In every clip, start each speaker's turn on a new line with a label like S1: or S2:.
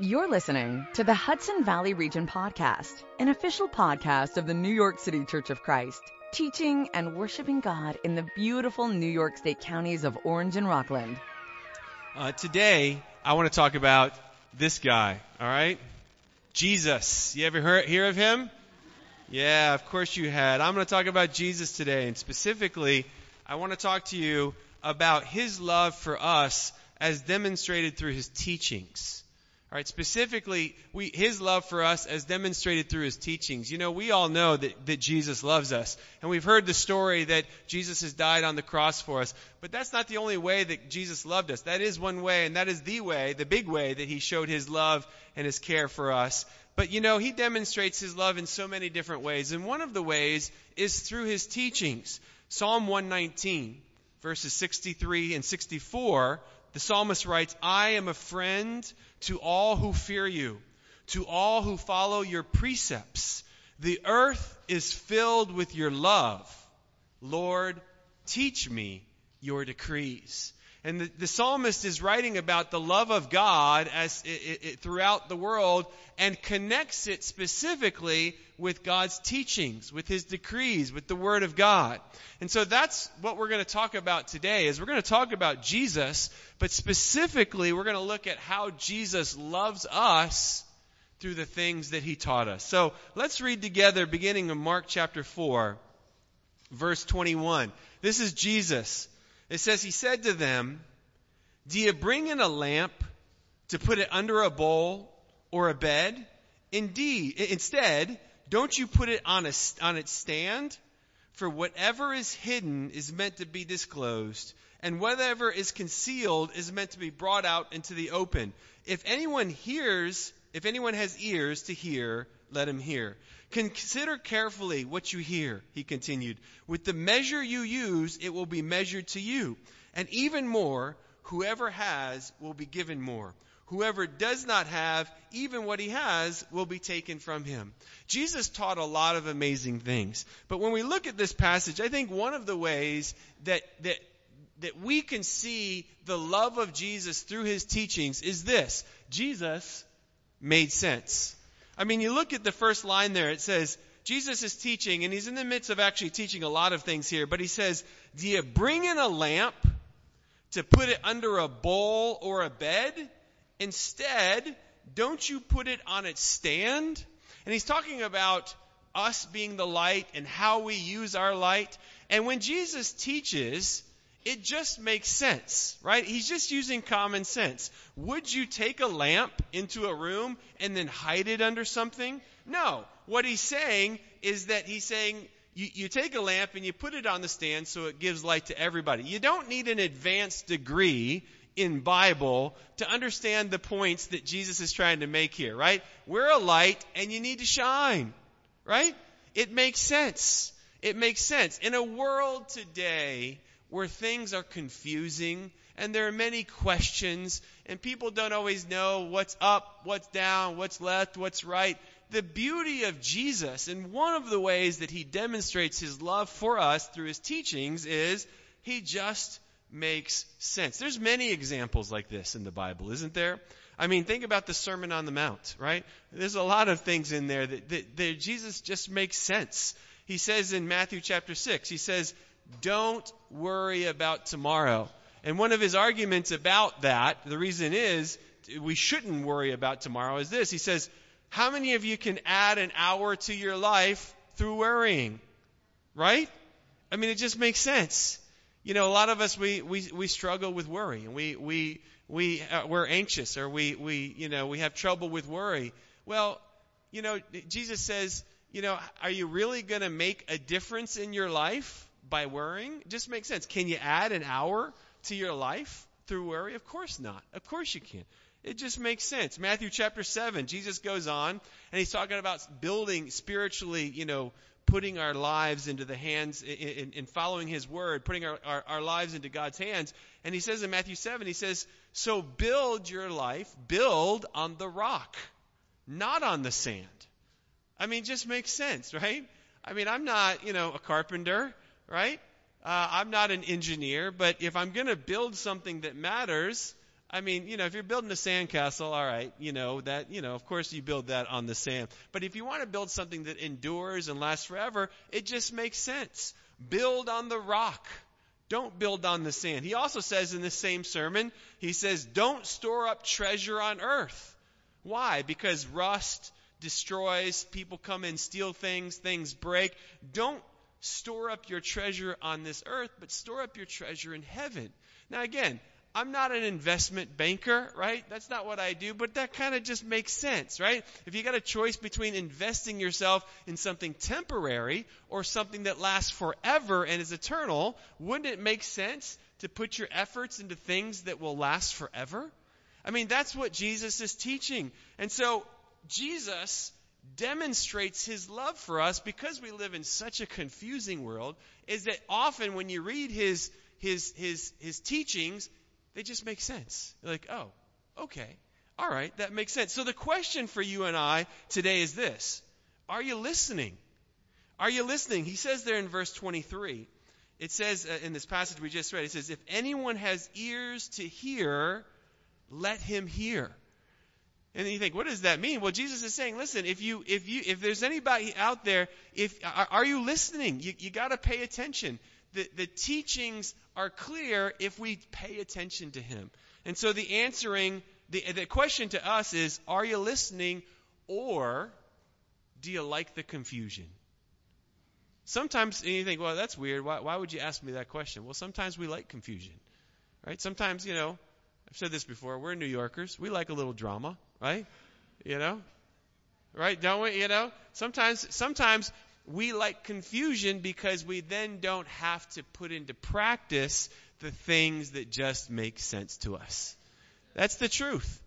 S1: You're listening to the Hudson Valley Region Podcast, an official podcast of the New York City Church of Christ, teaching and worshiping God in the beautiful New York State counties of Orange and Rockland.
S2: Uh, today, I want to talk about this guy, all right? Jesus. You ever heard, hear of him? Yeah, of course you had. I'm going to talk about Jesus today, and specifically, I want to talk to you about his love for us as demonstrated through his teachings. All right, specifically, we, his love for us as demonstrated through his teachings. You know, we all know that, that Jesus loves us. And we've heard the story that Jesus has died on the cross for us. But that's not the only way that Jesus loved us. That is one way, and that is the way, the big way that he showed his love and his care for us. But you know, he demonstrates his love in so many different ways. And one of the ways is through his teachings. Psalm 119, verses 63 and 64 the psalmist writes, I am a friend to all who fear you, to all who follow your precepts. The earth is filled with your love. Lord, teach me your decrees. And the, the, psalmist is writing about the love of God as it, it, it, throughout the world and connects it specifically with God's teachings, with His decrees, with the Word of God. And so that's what we're going to talk about today is we're going to talk about Jesus, but specifically we're going to look at how Jesus loves us through the things that He taught us. So let's read together beginning in Mark chapter 4, verse 21. This is Jesus it says, He said to them, Do you bring in a lamp to put it under a bowl or a bed? Indeed, instead, don't you put it on, a, on its stand? For whatever is hidden is meant to be disclosed, and whatever is concealed is meant to be brought out into the open. If anyone hears, if anyone has ears to hear, let him hear. Consider carefully what you hear, he continued. With the measure you use, it will be measured to you. And even more, whoever has will be given more. Whoever does not have, even what he has, will be taken from him. Jesus taught a lot of amazing things. But when we look at this passage, I think one of the ways that, that, that we can see the love of Jesus through his teachings is this. Jesus made sense. I mean, you look at the first line there, it says, Jesus is teaching, and he's in the midst of actually teaching a lot of things here, but he says, Do you bring in a lamp to put it under a bowl or a bed? Instead, don't you put it on its stand? And he's talking about us being the light and how we use our light. And when Jesus teaches, it just makes sense, right? He's just using common sense. Would you take a lamp into a room and then hide it under something? No. What he's saying is that he's saying you, you take a lamp and you put it on the stand so it gives light to everybody. You don't need an advanced degree in Bible to understand the points that Jesus is trying to make here, right? We're a light and you need to shine, right? It makes sense. It makes sense. In a world today where things are confusing and there are many questions and people don't always know what's up, what's down, what's left, what's right. The beauty of Jesus and one of the ways that he demonstrates his love for us through his teachings is he just makes sense. There's many examples like this in the Bible, isn't there? I mean, think about the Sermon on the Mount, right? There's a lot of things in there that, that, that Jesus just makes sense. He says in Matthew chapter 6, he says, don't worry about tomorrow. And one of his arguments about that, the reason is we shouldn't worry about tomorrow, is this. He says, How many of you can add an hour to your life through worrying? Right? I mean, it just makes sense. You know, a lot of us, we, we, we struggle with worry. And we, we, we, uh, we're anxious or we, we, you know, we have trouble with worry. Well, you know, Jesus says, you know, are you really going to make a difference in your life? By worrying? Just makes sense. Can you add an hour to your life through worry? Of course not. Of course you can. It just makes sense. Matthew chapter 7, Jesus goes on and he's talking about building spiritually, you know, putting our lives into the hands, in, in following his word, putting our, our, our lives into God's hands. And he says in Matthew 7, he says, So build your life, build on the rock, not on the sand. I mean, just makes sense, right? I mean, I'm not, you know, a carpenter right? Uh, I'm not an engineer, but if I'm going to build something that matters, I mean, you know, if you're building a sandcastle, all right, you know, that, you know, of course you build that on the sand. But if you want to build something that endures and lasts forever, it just makes sense. Build on the rock. Don't build on the sand. He also says in the same sermon, he says, don't store up treasure on earth. Why? Because rust destroys, people come and steal things, things break. Don't store up your treasure on this earth, but store up your treasure in heaven. Now again, I'm not an investment banker, right? That's not what I do, but that kind of just makes sense, right? If you got a choice between investing yourself in something temporary or something that lasts forever and is eternal, wouldn't it make sense to put your efforts into things that will last forever? I mean, that's what Jesus is teaching. And so, Jesus demonstrates his love for us because we live in such a confusing world is that often when you read his his his his teachings they just make sense. You're like, oh, okay. All right, that makes sense. So the question for you and I today is this Are you listening? Are you listening? He says there in verse 23, it says uh, in this passage we just read, it says, If anyone has ears to hear, let him hear. And you think, what does that mean? Well, Jesus is saying, listen, if you, if you, if there's anybody out there, if, are, are you listening? You, you gotta pay attention the, the teachings are clear if we pay attention to him. And so the answering, the, the question to us is, are you listening or do you like the confusion? Sometimes you think, well, that's weird. Why, why would you ask me that question? Well, sometimes we like confusion, right? Sometimes, you know, I've said this before. We're New Yorkers. We like a little drama, right? You know, right? Don't we? You know, sometimes, sometimes we like confusion because we then don't have to put into practice the things that just make sense to us. That's the truth.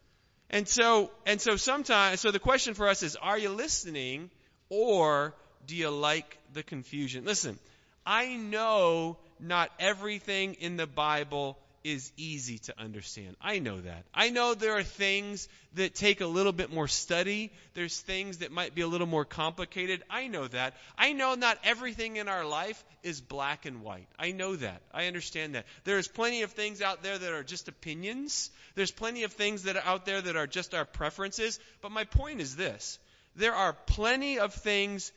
S2: And so, and so sometimes, so the question for us is, are you listening or do you like the confusion? Listen, I know not everything in the Bible is easy to understand. I know that. I know there are things that take a little bit more study. There's things that might be a little more complicated. I know that. I know not everything in our life is black and white. I know that. I understand that. There's plenty of things out there that are just opinions. There's plenty of things that are out there that are just our preferences. But my point is this. There are plenty of things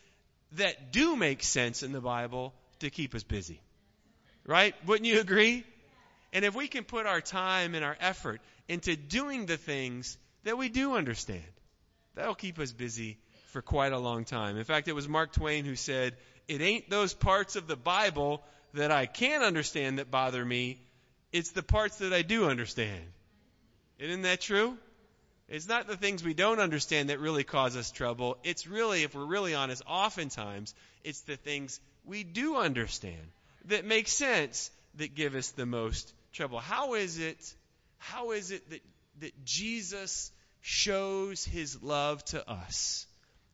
S2: that do make sense in the Bible to keep us busy. Right? Wouldn't you agree? And if we can put our time and our effort into doing the things that we do understand, that'll keep us busy for quite a long time. In fact, it was Mark Twain who said, It ain't those parts of the Bible that I can't understand that bother me, it's the parts that I do understand. Isn't that true? It's not the things we don't understand that really cause us trouble. It's really, if we're really honest, oftentimes it's the things we do understand that make sense that give us the most trouble. How is it, how is it that, that Jesus shows his love to us?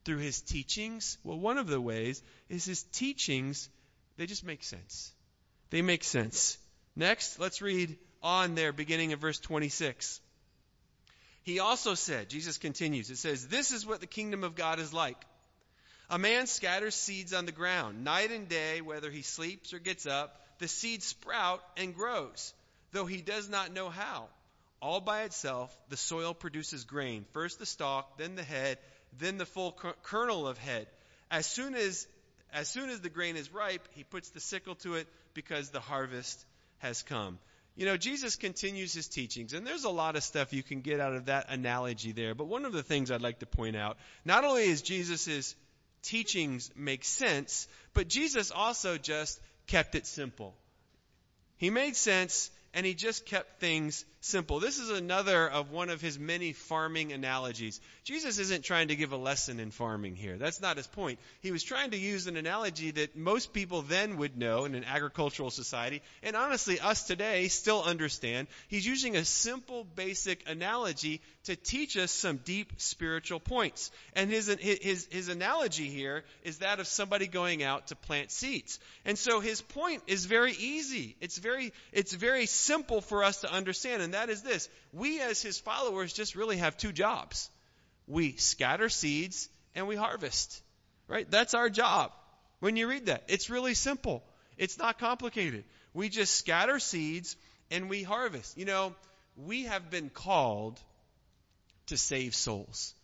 S2: Through his teachings? Well, one of the ways is his teachings, they just make sense. They make sense. Next, let's read on there, beginning of verse 26. He also said, Jesus continues, it says, This is what the kingdom of God is like. A man scatters seeds on the ground. Night and day, whether he sleeps or gets up, the seeds sprout and grows though he does not know how. All by itself, the soil produces grain. First the stalk, then the head, then the full kernel of head. As soon as, as soon as the grain is ripe, he puts the sickle to it because the harvest has come. You know, Jesus continues his teachings, and there's a lot of stuff you can get out of that analogy there. But one of the things I'd like to point out, not only is Jesus' teachings make sense, but Jesus also just kept it simple. He made sense and he just kept things simple. This is another of one of his many farming analogies. Jesus isn't trying to give a lesson in farming here. That's not his point. He was trying to use an analogy that most people then would know in an agricultural society, and honestly, us today still understand. He's using a simple, basic analogy to teach us some deep spiritual points. And his, his, his analogy here is that of somebody going out to plant seeds. And so his point is very easy. It's very, it's very simple for us to understand, and that is this. We as his followers just really have two jobs. We scatter seeds and we harvest. Right? That's our job. When you read that, it's really simple. It's not complicated. We just scatter seeds and we harvest. You know, we have been called to save souls.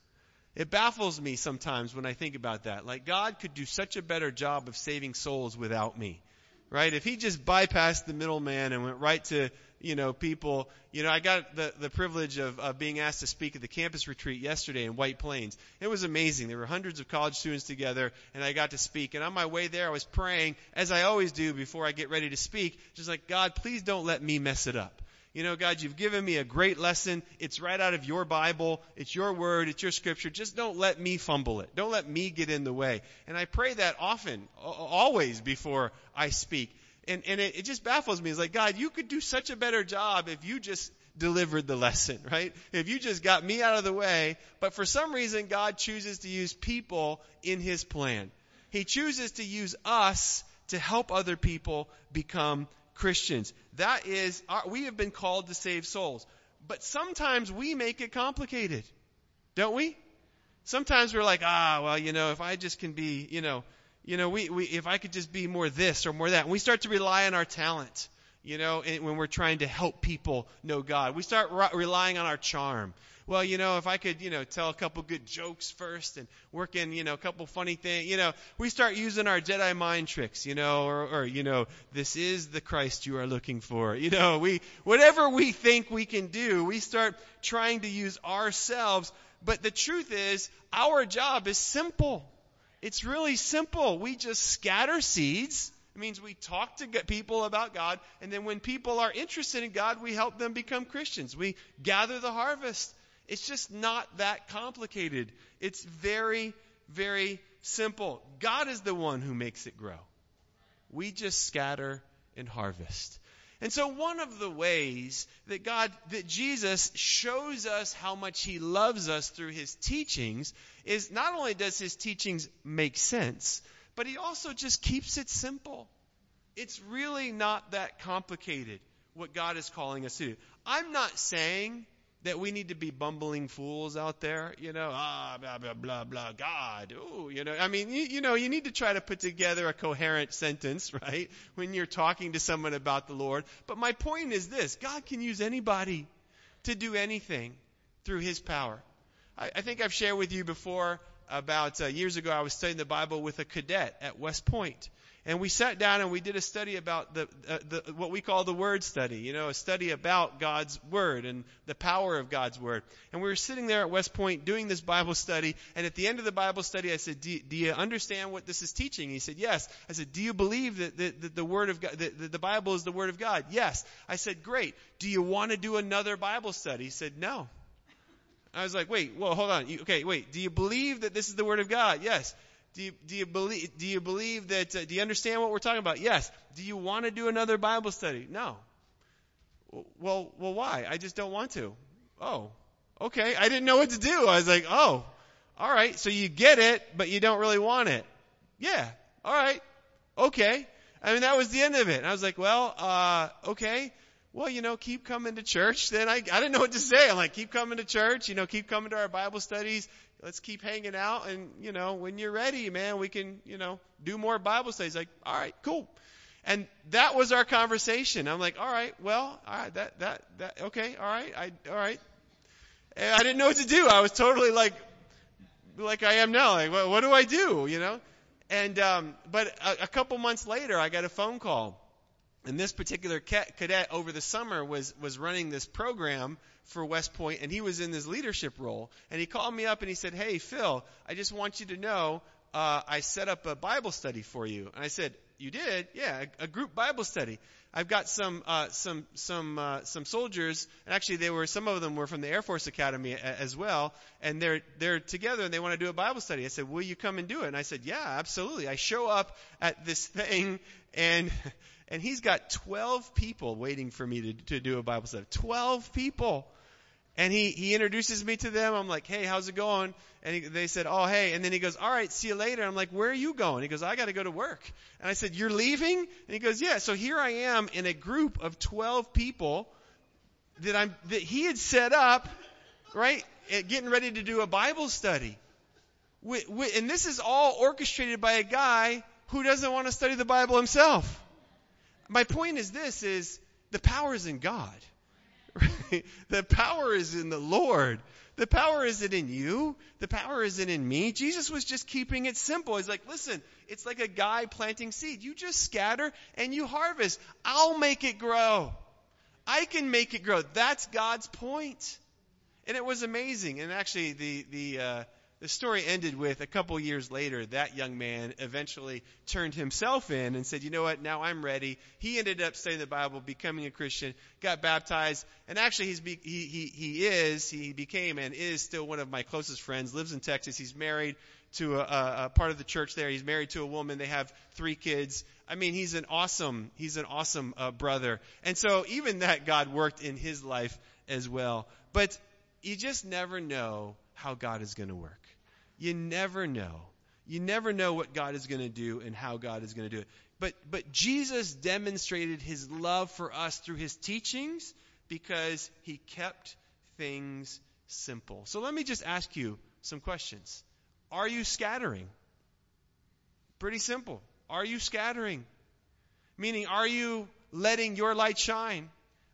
S2: It baffles me sometimes when I think about that. Like, God could do such a better job of saving souls without me. Right? If He just bypassed the middleman and went right to, you know, people, you know, I got the, the privilege of, of being asked to speak at the campus retreat yesterday in White Plains. It was amazing. There were hundreds of college students together and I got to speak. And on my way there, I was praying, as I always do before I get ready to speak, just like, God, please don't let me mess it up you know, God, you've given me a great lesson. It's right out of your Bible. It's your word. It's your scripture. Just don't let me fumble it. Don't let me get in the way. And I pray that often, always before I speak. And, and it, it just baffles me. It's like, God, you could do such a better job if you just delivered the lesson, right? If you just got me out of the way. But for some reason, God chooses to use people in His plan. He chooses to use us to help other people become Christians. That is, our, we have been called to save souls. But sometimes we make it complicated, don't we? Sometimes we're like, ah, well, you know, if I just can be, you know, you know, we, we if I could just be more this or more that. And we start to rely on our talent, you know, when we're trying to help people know God. We start re- relying on our charm well, you know, if I could, you know, tell a couple good jokes first and work in, you know, a couple funny things, you know, we start using our Jedi mind tricks, you know, or, or, you know, this is the Christ you are looking for. You know, we, whatever we think we can do, we start trying to use ourselves. But the truth is, our job is simple. It's really simple. We just scatter seeds. It means we talk to people about God, and then when people are interested in God, we help them become Christians. We gather the harvest. It's just not that complicated. It's very, very simple. God is the one who makes it grow. We just scatter and harvest. And so one of the ways that God, that Jesus shows us how much He loves us through His teachings is not only does His teachings make sense, but He also just keeps it simple. It's really not that complicated what God is calling us to do. I'm not saying that we need to be bumbling fools out there, you know, ah, blah, blah, blah, blah, God, ooh, you know, I mean, you, you know, you need to try to put together a coherent sentence, right, when you're talking to someone about the Lord. But my point is this God can use anybody to do anything through His power. I, I think I've shared with you before about uh, years ago, I was studying the Bible with a cadet at West Point. And we sat down and we did a study about the, uh, the what we call the word study you know a study about god's word and the power of god's word. And we were sitting there at west point doing this bible study. And at the end of the bible study i said do, do you understand what this is teaching? He said yes. I said do you believe that, that, that the word of god that, that the bible is the word of god? Yes. I said great. Do you want to do another bible study? He said no I was like, wait, well, hold on. You, okay, wait. Do you believe that this is the Word of God? Yes. Do you, do you believe, do you believe that, uh, do you understand what we're talking about? Yes. Do you want to do another Bible study? No. Well, well, why? I just don't want to. Oh, okay. I didn't know what to do. I was like, oh, all right. So you get it, but you don't really want it. Yeah. All right. Okay. I mean, that was the end of it. And I was like, well, uh, okay. Well, you know, keep coming to church. Then I, I didn't know what to say. I'm like, keep coming to church. You know, keep coming to our Bible studies. Let's keep hanging out and you know when you're ready man we can you know do more bible studies. Like all right cool. And that was our conversation. I'm like all right well all right that that that okay all right i all right. And i didn't know what to do. I was totally like like i am now. Like what, what do i do you know? And um but a, a couple months later i got a phone call and this particular cadet over the summer was was running this program for West Point, and he was in this leadership role. And he called me up and he said, "Hey, Phil, I just want you to know uh, I set up a Bible study for you." And I said, "You did? Yeah, a, a group Bible study. I've got some uh, some some uh, some soldiers, and actually they were some of them were from the Air Force Academy a, as well, and they're they're together and they want to do a Bible study. I said, "Will you come and do it?" And I said, "Yeah, absolutely." I show up at this thing and. and he's got 12 people waiting for me to, to do a Bible study. 12 people. And he, he introduces me to them. I'm like, hey, how's it going? And he, they said, oh, hey. And then he goes, all right, see you later. I'm like, where are you going? He goes, I got to go to work. And I said, you're leaving? And he goes, yeah. So here I am in a group of 12 people that I'm, that he had set up, right? Getting ready to do a Bible study. With w and this is all orchestrated by a guy who doesn't want to study the Bible himself. My point is this is the power is in God Right? The power is in the Lord. The power isn't in you. The power isn't in me. Jesus was just keeping it simple. He's like, listen, it's like a guy planting seed. You just scatter and you harvest. I'll make it grow. I can make it grow. That's God's point. And it was amazing. And actually, the, the, uh, the story ended with a couple years later, that young man eventually turned himself in and said, you know what, now I'm ready. He ended up studying the Bible, becoming a Christian, got baptized, and actually he's be, he, he, he is, he became and is still one of my closest friends, lives in Texas. He's married to a, a, a part of the church there. He's married to a woman. They have three kids. I mean, he's an awesome, he's an awesome uh, brother. And so even that God worked in his life as well. But you just never know how God is going to work. You never know. You never know what God is going to do and how God is going to do it. But, but Jesus demonstrated his love for us through his teachings because he kept things simple. So let me just ask you some questions. Are you scattering? Pretty simple. Are you scattering? Meaning, are you letting your light shine?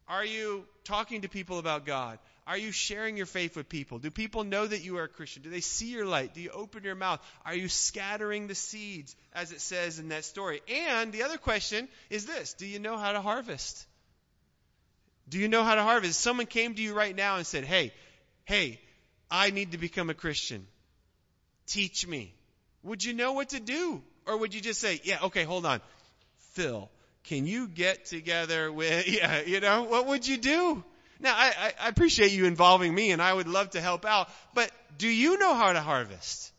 S2: Are you talking to people about God? Are you sharing your faith with people? Do people know that you are a Christian? Do they see your light? Do you open your mouth? Are you scattering the seeds, as it says in that story? And the other question is this Do you know how to harvest? Do you know how to harvest? Someone came to you right now and said, Hey, hey, I need to become a Christian. Teach me. Would you know what to do? Or would you just say, Yeah, okay, hold on. Phil, can you get together with, yeah, you know, what would you do? Now, I, I appreciate you involving me and I would love to help out, but do you know how to harvest?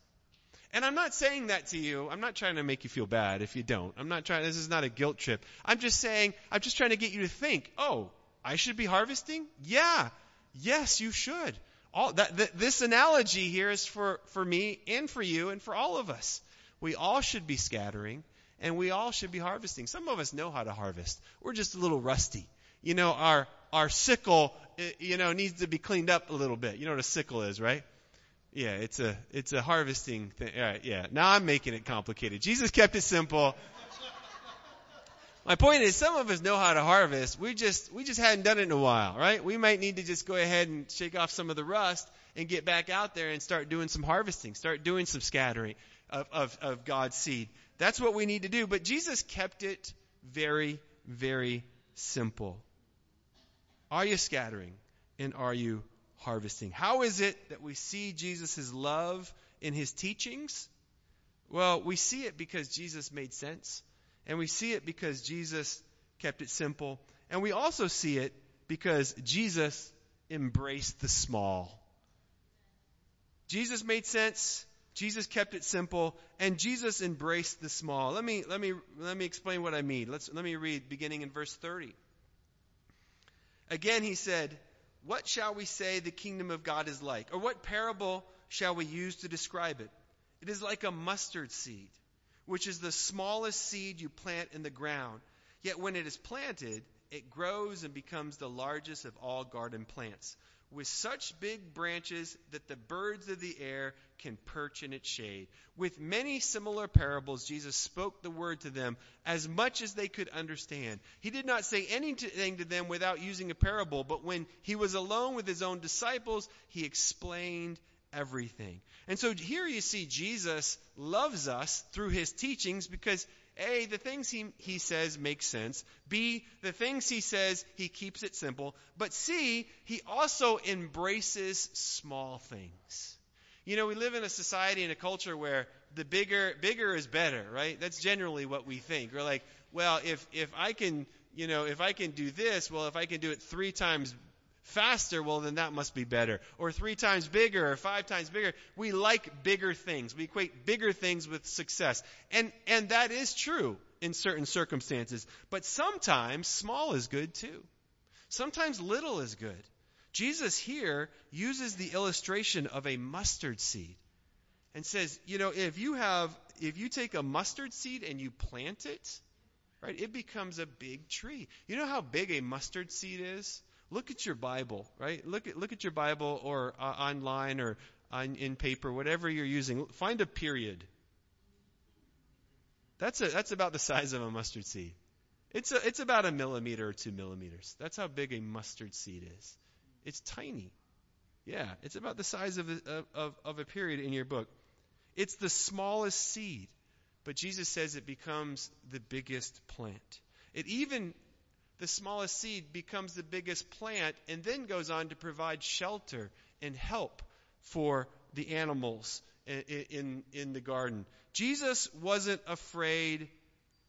S2: And I'm not saying that to you. I'm not trying to make you feel bad if you don't. I'm not trying, this is not a guilt trip. I'm just saying, I'm just trying to get you to think, oh, I should be harvesting? Yeah. Yes, you should. All that, that, this analogy here is for, for me and for you and for all of us. We all should be scattering and we all should be harvesting. Some of us know how to harvest. We're just a little rusty. You know, our, our sickle, eh, you know, needs to be cleaned up a little bit. You know what a sickle is, right? Yeah, it's a, it's a harvesting thing. All right, yeah. Now I'm making it complicated. Jesus kept it simple. My point is, some of us know how to harvest. We just, we just hadn't done it in a while, right? We might need to just go ahead and shake off some of the rust and get back out there and start doing some harvesting, start doing some scattering of, of, of God's seed. That's what we need to do. But Jesus kept it very, very simple. Are you scattering and are you harvesting? How is it that we see Jesus' love in his teachings? Well, we see it because Jesus made sense, and we see it because Jesus kept it simple, and we also see it because Jesus embraced the small. Jesus made sense, Jesus kept it simple, and Jesus embraced the small. Let me let me let me explain what I mean. Let's let me read beginning in verse 30. Again, he said, What shall we say the kingdom of God is like? Or what parable shall we use to describe it? It is like a mustard seed, which is the smallest seed you plant in the ground. Yet when it is planted, it grows and becomes the largest of all garden plants with such big branches that the birds of the air can perch in its shade. With many similar parables, Jesus spoke the word to them as much as they could understand. He did not say anything to them without using a parable, but when he was alone with his own disciples, he explained everything. And so here you see Jesus loves us through his teachings because a, the things he, he says make sense. B, the things he says, he keeps it simple. But C, he also embraces small things. You know, we live in a society and a culture where the bigger, bigger is better, right? That's generally what we think. We're like, well, if, if I can, you know, if I can do this, well, if I can do it three times faster, well, then that must be better. Or three times bigger or five times bigger. We like bigger things. We equate bigger things with success. And, and that is true in certain circumstances. But sometimes small is good too. Sometimes little is good. Jesus here uses the illustration of a mustard seed and says, you know, if you have, if you take a mustard seed and you plant it, right, it becomes a big tree. You know how big a mustard seed is? Look at your Bible, right? Look at look at your Bible or uh, online or on, in paper, whatever you're using. Find a period. That's a, that's about the size of a mustard seed. It's, a, it's about a millimeter or two millimeters. That's how big a mustard seed is. It's tiny. Yeah, it's about the size of a, of, of a period in your book. It's the smallest seed, but Jesus says it becomes the biggest plant. It even, the smallest seed becomes the biggest plant and then goes on to provide shelter and help for the animals in, in, the garden. Jesus wasn't afraid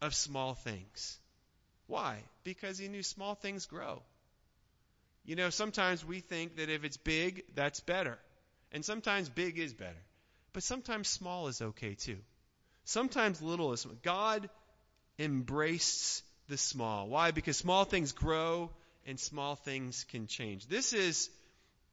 S2: of small things. Why? Because he knew small things grow. You know, sometimes we think that if it's big, that's better. And sometimes big is better. But sometimes small is okay too. Sometimes little is. God embraced the small. Why? Because small things grow and small things can change. This is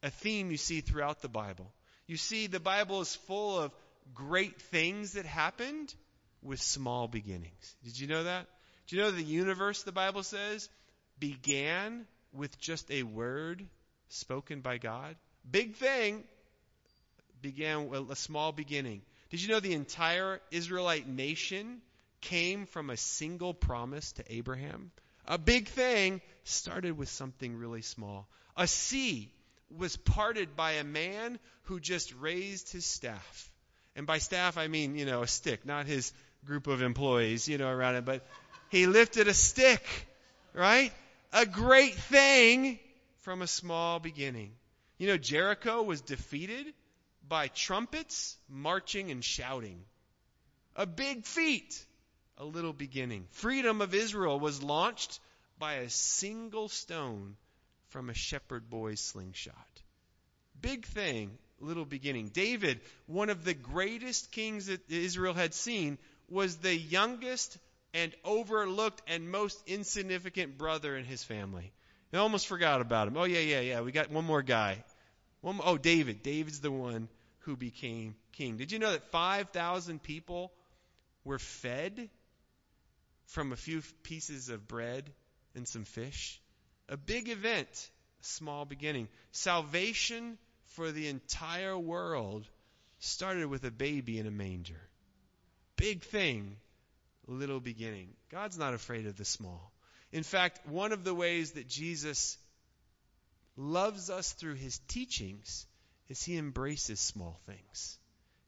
S2: a theme you see throughout the Bible. You see, the Bible is full of great things that happened with small beginnings. Did you know that? Do you know the universe, the Bible says, began with just a word spoken by God? Big thing began with a small beginning. Did you know the entire Israelite nation came from a single promise to Abraham? A big thing started with something really small. A sea was parted by a man who just raised his staff. And by staff, I mean, you know, a stick, not his group of employees, you know, around him, but he lifted a stick, right? A great thing from a small beginning. You know, Jericho was defeated by trumpets marching and shouting. A big feat, a little beginning. Freedom of Israel was launched by a single stone from a shepherd boy's slingshot. Big thing, little beginning. David, one of the greatest kings that Israel had seen, was the youngest and overlooked and most insignificant brother in his family. They almost forgot about him. Oh, yeah, yeah, yeah. We got one more guy. One more, oh, David. David's the one who became king. Did you know that 5,000 people were fed from a few pieces of bread and some fish? A big event, a small beginning. Salvation for the entire world started with a baby in a manger. Big thing, little beginning. God's not afraid of the small. In fact, one of the ways that Jesus loves us through his teachings is he embraces small things.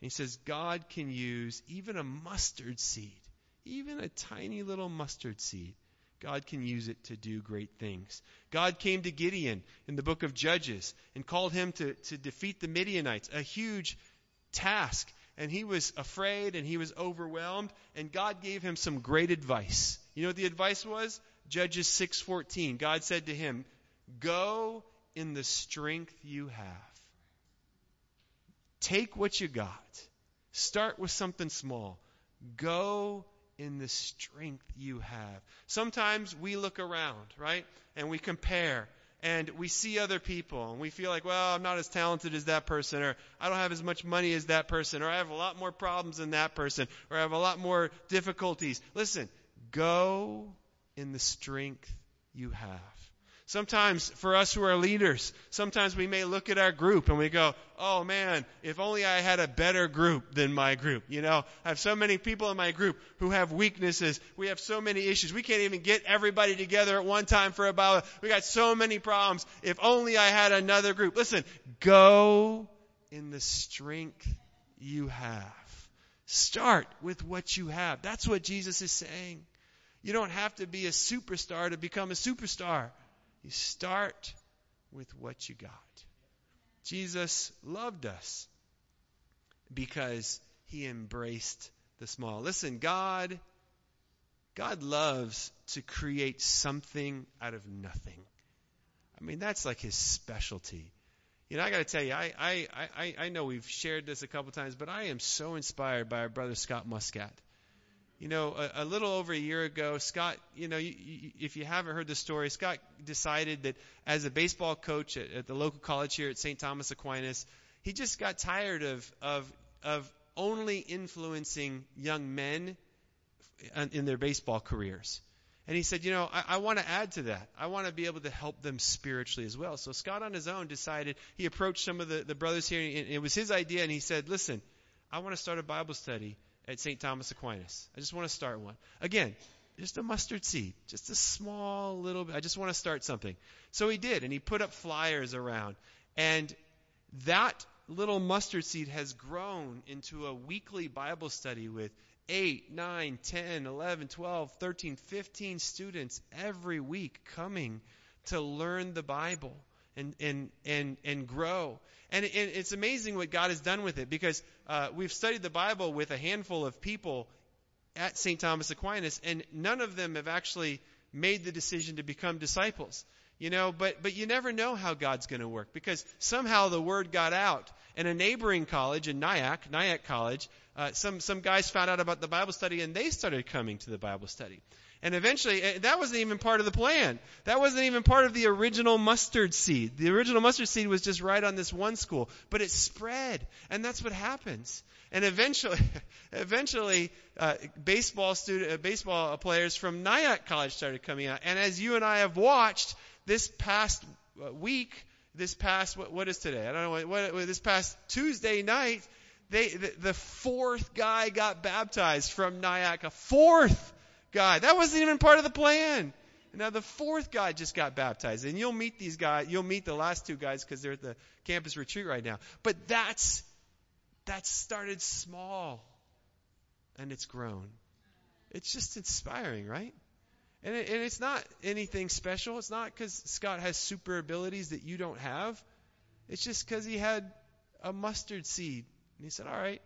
S2: He says God can use even a mustard seed, even a tiny little mustard seed. God can use it to do great things. God came to Gideon in the book of Judges and called him to, to defeat the Midianites, a huge task and he was afraid and he was overwhelmed and God gave him some great advice. You know what the advice was? Judges 6:14. God said to him, "Go in the strength you have. Take what you got. Start with something small. Go in the strength you have." Sometimes we look around, right? And we compare and we see other people and we feel like, well, I'm not as talented as that person, or I don't have as much money as that person, or I have a lot more problems than that person, or I have a lot more difficulties. Listen, go in the strength you have. Sometimes for us who are leaders, sometimes we may look at our group and we go, oh man, if only I had a better group than my group. You know, I have so many people in my group who have weaknesses. We have so many issues. We can't even get everybody together at one time for a Bible. We got so many problems. If only I had another group. Listen, go in the strength you have. Start with what you have. That's what Jesus is saying. You don't have to be a superstar to become a superstar. You start with what you got. Jesus loved us because he embraced the small. Listen, God God loves to create something out of nothing. I mean, that's like his specialty. You know, I got to tell you, I, I, I, I know we've shared this a couple times, but I am so inspired by our brother Scott Muscat. You know, a, a little over a year ago, Scott, you know, you, you, if you haven't heard the story, Scott decided that as a baseball coach at, at the local college here at St. Thomas Aquinas, he just got tired of, of, of only influencing young men in their baseball careers. And he said, you know, I, I want to add to that. I want to be able to help them spiritually as well. So Scott on his own decided, he approached some of the, the brothers here, and it was his idea, and he said, listen, I want to start a Bible study at St. Thomas Aquinas. I just want to start one. Again, just a mustard seed, just a small little bit. I just want to start something. So he did, and he put up flyers around. And that little mustard seed has grown into a weekly Bible study with 8, 9, 10, 11, 12, 13, 15 students every week coming to learn the Bible and, and, and, and grow. And, and it's amazing what God has done with it because uh, we've studied the Bible with a handful of people at St. Thomas Aquinas, and none of them have actually made the decision to become disciples. You know, but, but you never know how God's going to work because somehow the word got out. And a neighboring college in Nyack, Nyack College, uh, some, some guys found out about the Bible study and they started coming to the Bible study. And eventually, eh, that wasn't even part of the plan. That wasn't even part of the original mustard seed. The original mustard seed was just right on this one school, but it spread, and that's what happens. And eventually, eventually, uh, baseball student, uh, baseball players from Nyack College started coming out. And as you and I have watched this past uh, week, this past what, what is today? I don't know what, what this past Tuesday night, they the, the fourth guy got baptized from Nyack. A fourth guy. That wasn't even part of the plan. Now the fourth guy just got baptized, and you'll meet these guys. You'll meet the last two guys because they're at the campus retreat right now. But that's that started small, and it's grown. It's just inspiring, right? And, it, and it's not anything special. It's not because Scott has super abilities that you don't have. It's just because he had a mustard seed, and he said, "All right,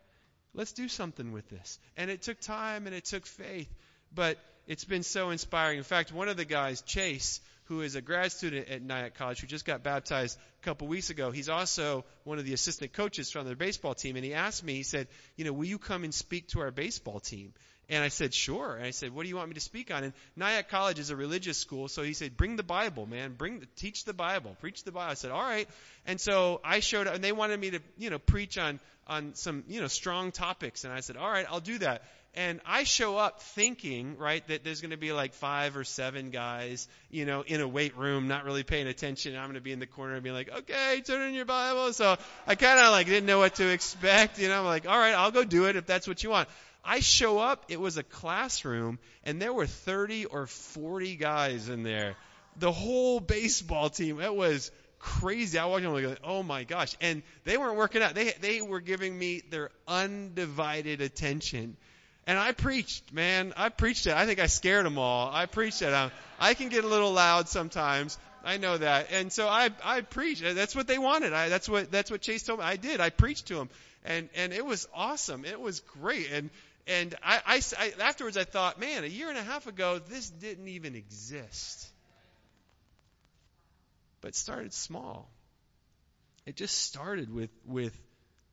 S2: let's do something with this." And it took time and it took faith but it's been so inspiring. In fact, one of the guys, Chase, who is a grad student at Nyack College, who just got baptized a couple weeks ago, he's also one of the assistant coaches from their baseball team. And he asked me, he said, you know, will you come and speak to our baseball team? And I said, sure. And I said, what do you want me to speak on? And Nyack College is a religious school, so he said, bring the Bible, man. Bring, the, teach the Bible, preach the Bible. I said, all right. And so I showed up, and they wanted me to, you know, preach on on some, you know, strong topics. And I said, all right, I'll do that. And I show up thinking, right, that there's going to be like five or seven guys, you know, in a weight room, not really paying attention. I'm going to be in the corner and be like, okay, turn in your Bible. So I kind of like didn't know what to expect. You know, I'm like, all right, I'll go do it if that's what you want. I show up, it was a classroom, and there were 30 or 40 guys in there. The whole baseball team. It was crazy. I walked in like, oh my gosh. And they weren't working out. They, they were giving me their undivided attention. And I preached, man. I preached it. I think I scared them all. I preached it. I, I can get a little loud sometimes. I know that. And so I, I preached. Uh, that's what they wanted. I, that's what, that's what Chase told me. I did. I preached to them. And, and it was awesome. It was great. And, and I, I, I, afterwards I thought, man, a year and a half ago, this didn't even exist. But started small. It just started with, with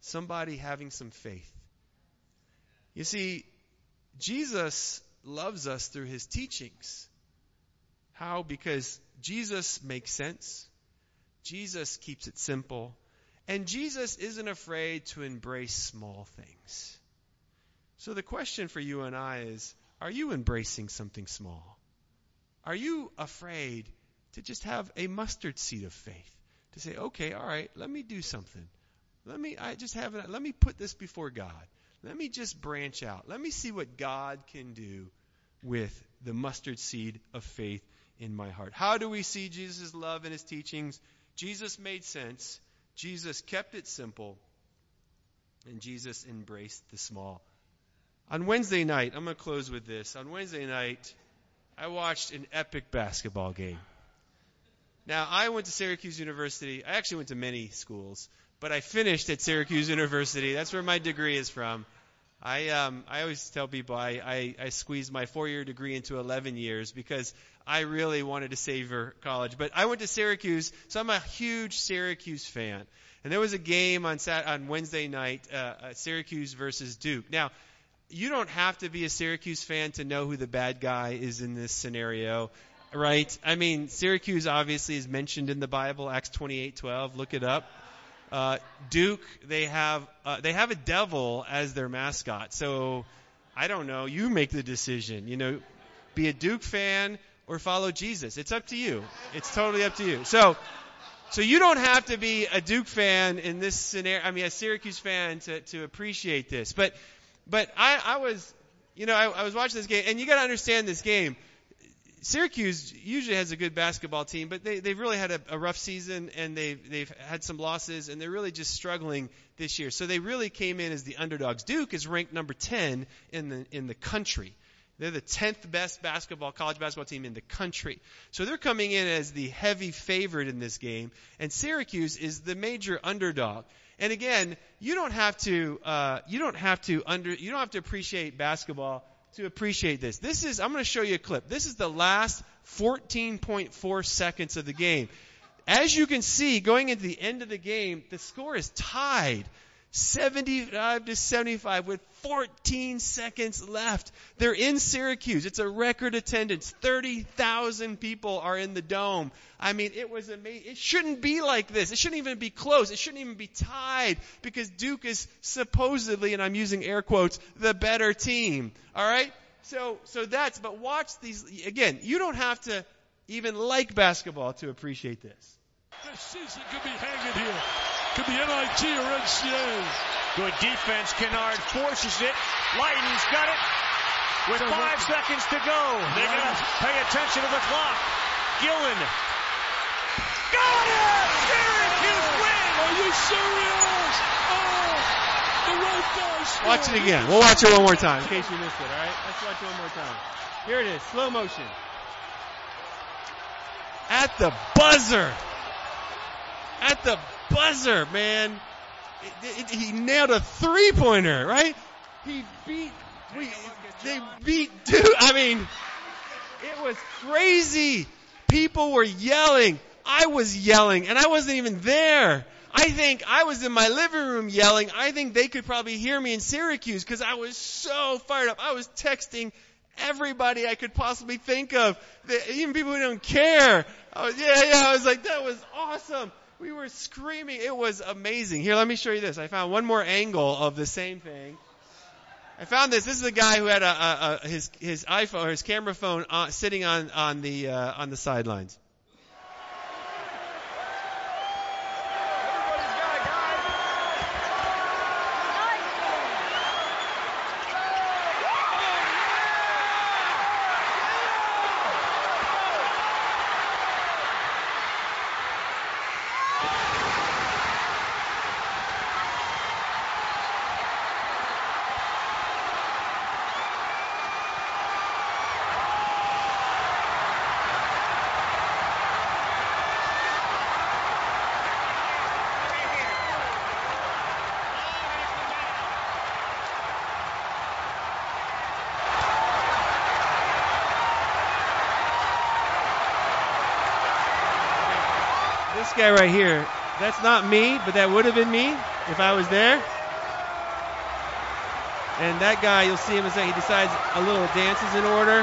S2: somebody having some faith. You see, Jesus loves us through his teachings. How? Because Jesus makes sense. Jesus keeps it simple. And Jesus isn't afraid to embrace small things. So the question for you and I is, are you embracing something small? Are you afraid to just have a mustard seed of faith? To say, okay, all right, let me do something. Let me, I just have it, let me put this before God. Let me just branch out. Let me see what God can do with the mustard seed of faith in my heart. How do we see Jesus' love and his teachings? Jesus made sense. Jesus kept it simple. And Jesus embraced the small. On Wednesday night, I'm going to close with this. On Wednesday night, I watched an epic basketball game. Now, I went to Syracuse University. I actually went to many schools, but I finished at Syracuse University. That's where my degree is from. I um, I always tell people I, I, I squeezed my four year degree into 11 years because I really wanted to savor college. But I went to Syracuse, so I'm a huge Syracuse fan. And there was a game on Sat- on Wednesday night, uh, uh, Syracuse versus Duke. Now, you don't have to be a Syracuse fan to know who the bad guy is in this scenario, right? I mean, Syracuse obviously is mentioned in the Bible, Acts 28:12. Look it up. Uh, Duke, they have uh, they have a devil as their mascot. So I don't know. You make the decision. You know, be a Duke fan or follow Jesus. It's up to you. It's totally up to you. So. So you don't have to be a Duke fan in this scenario. I mean, a Syracuse fan to, to appreciate this. But, but I, I was you know, I, I was watching this game, and you got to understand this game. Syracuse usually has a good basketball team, but they, they've really had a, a rough season and they've, they've had some losses and they're really just struggling this year. So they really came in as the underdogs. Duke is ranked number 10 in the, in the country. They're the 10th best basketball, college basketball team in the country. So they're coming in as the heavy favorite in this game, and Syracuse is the major underdog. And again, you don't have to, uh, you don't have to under, you don't have to appreciate basketball to appreciate this. This is, I'm going to show you a clip. This is the last 14.4 seconds of the game. As you can see, going into the end of the game, the score is tied. 75 to 75 with 14 seconds left. They're in Syracuse. It's a record attendance. 30,000 people are in the dome. I mean, it was amazing. It shouldn't be like this. It shouldn't even be close. It shouldn't even be tied because Duke is supposedly, and I'm using air quotes, the better team. All right? So, so that's, but watch these, again, you don't have to even like basketball to appreciate this.
S3: This season could be hanging here. Could be NIT or NCAA.
S4: Good defense. Kennard forces it. Lydon's got it. With five seconds to go. They're going to pay attention to the clock. Gillon. Got it! Syracuse wins!
S3: Are you serious? Oh, the right guy
S2: Watch it again. We'll watch it one more time in case you missed it, alright? Let's watch it one more time. Here it is. Slow motion. At the buzzer. At the buzzer, man. It, it, he nailed a three pointer, right? He beat, we, they beat Duke. I mean, it was crazy. People were yelling. I was yelling and I wasn't even there. I think I was in my living room yelling. I think they could probably hear me in Syracuse because I was so fired up. I was texting everybody I could possibly think of, even people who don't care. I was, yeah, yeah. I was like, that was awesome. We were screaming. It was amazing. Here, let me show you this. I found one more angle of the same thing. I found this. This is a guy who had a, a, a his his iPhone or his camera phone uh, sitting on on the uh, on the sidelines. Guy right here, that's not me, but that would have been me if I was there. And that guy, you'll see him in a second, he decides a little dance is in order.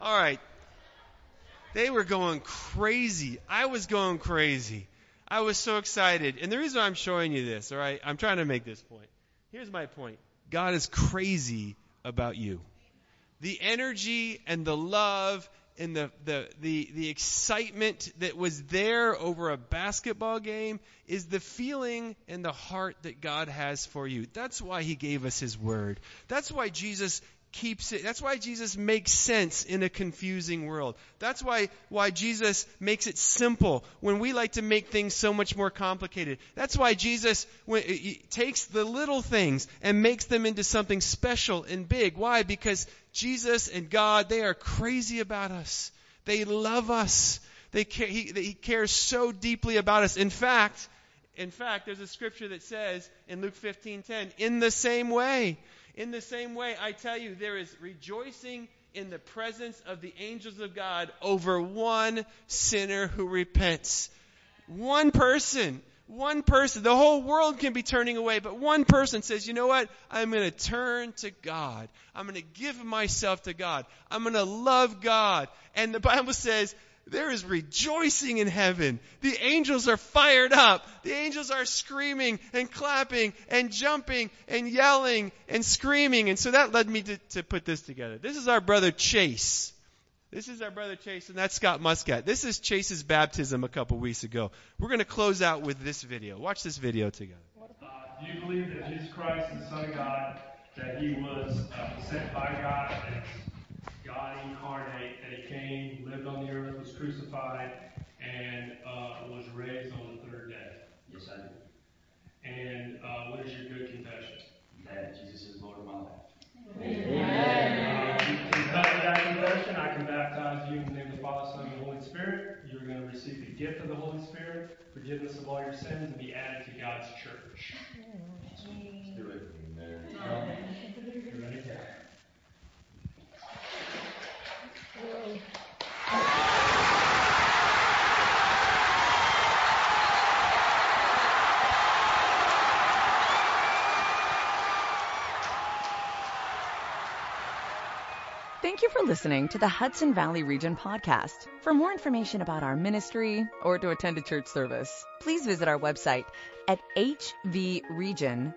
S2: All right. They were going crazy. I was going crazy. I was so excited. And the reason I'm showing you this, all right, I'm trying to make this point. Here's my point God is crazy about you. The energy and the love and the, the, the, the excitement that was there over a basketball game is the feeling and the heart that God has for you. That's why He gave us His Word. That's why Jesus keeps it. That's why Jesus makes sense in a confusing world. That's why, why Jesus makes it simple when we like to make things so much more complicated. That's why Jesus when, takes the little things and makes them into something special and big. Why? Because Jesus and God, they are crazy about us. They love us. They care, he, he cares so deeply about us. In fact, in fact, there's a scripture that says in Luke 15:10, in the same way, in the same way, I tell you, there is rejoicing in the presence of the angels of God over one sinner who repents. One person, one person, the whole world can be turning away, but one person says, you know what? I'm going to turn to God. I'm going to give myself to God. I'm going to love God. And the Bible says, there is rejoicing in heaven. The angels are fired up. The angels are screaming and clapping and jumping and yelling and screaming. And so that led me to, to put this together. This is our brother Chase. This is our brother Chase, and that's Scott Muscat. This is Chase's baptism a couple weeks ago. We're going to close out with this video. Watch this video together.
S5: do you believe that Jesus Christ is the Son of God, that he was uh, sent by God, as God incarnate, that he came, lived on the earth, was crucified, and uh, was raised on the third day?
S6: Yes, I do.
S5: And uh, what is your good confession?
S6: That Jesus is Lord of my life.
S5: Uh, you confess that confession. I can baptize you in the name of the Father, Son, and the Holy Spirit. You're going to receive the gift of the Holy Spirit, forgiveness of all your sins, and be added to God's church.
S6: Let's do it.
S5: You ready?
S1: Thank you for listening to the Hudson Valley Region podcast. For more information about our ministry or to attend a church service, please visit our website at hvregion.com.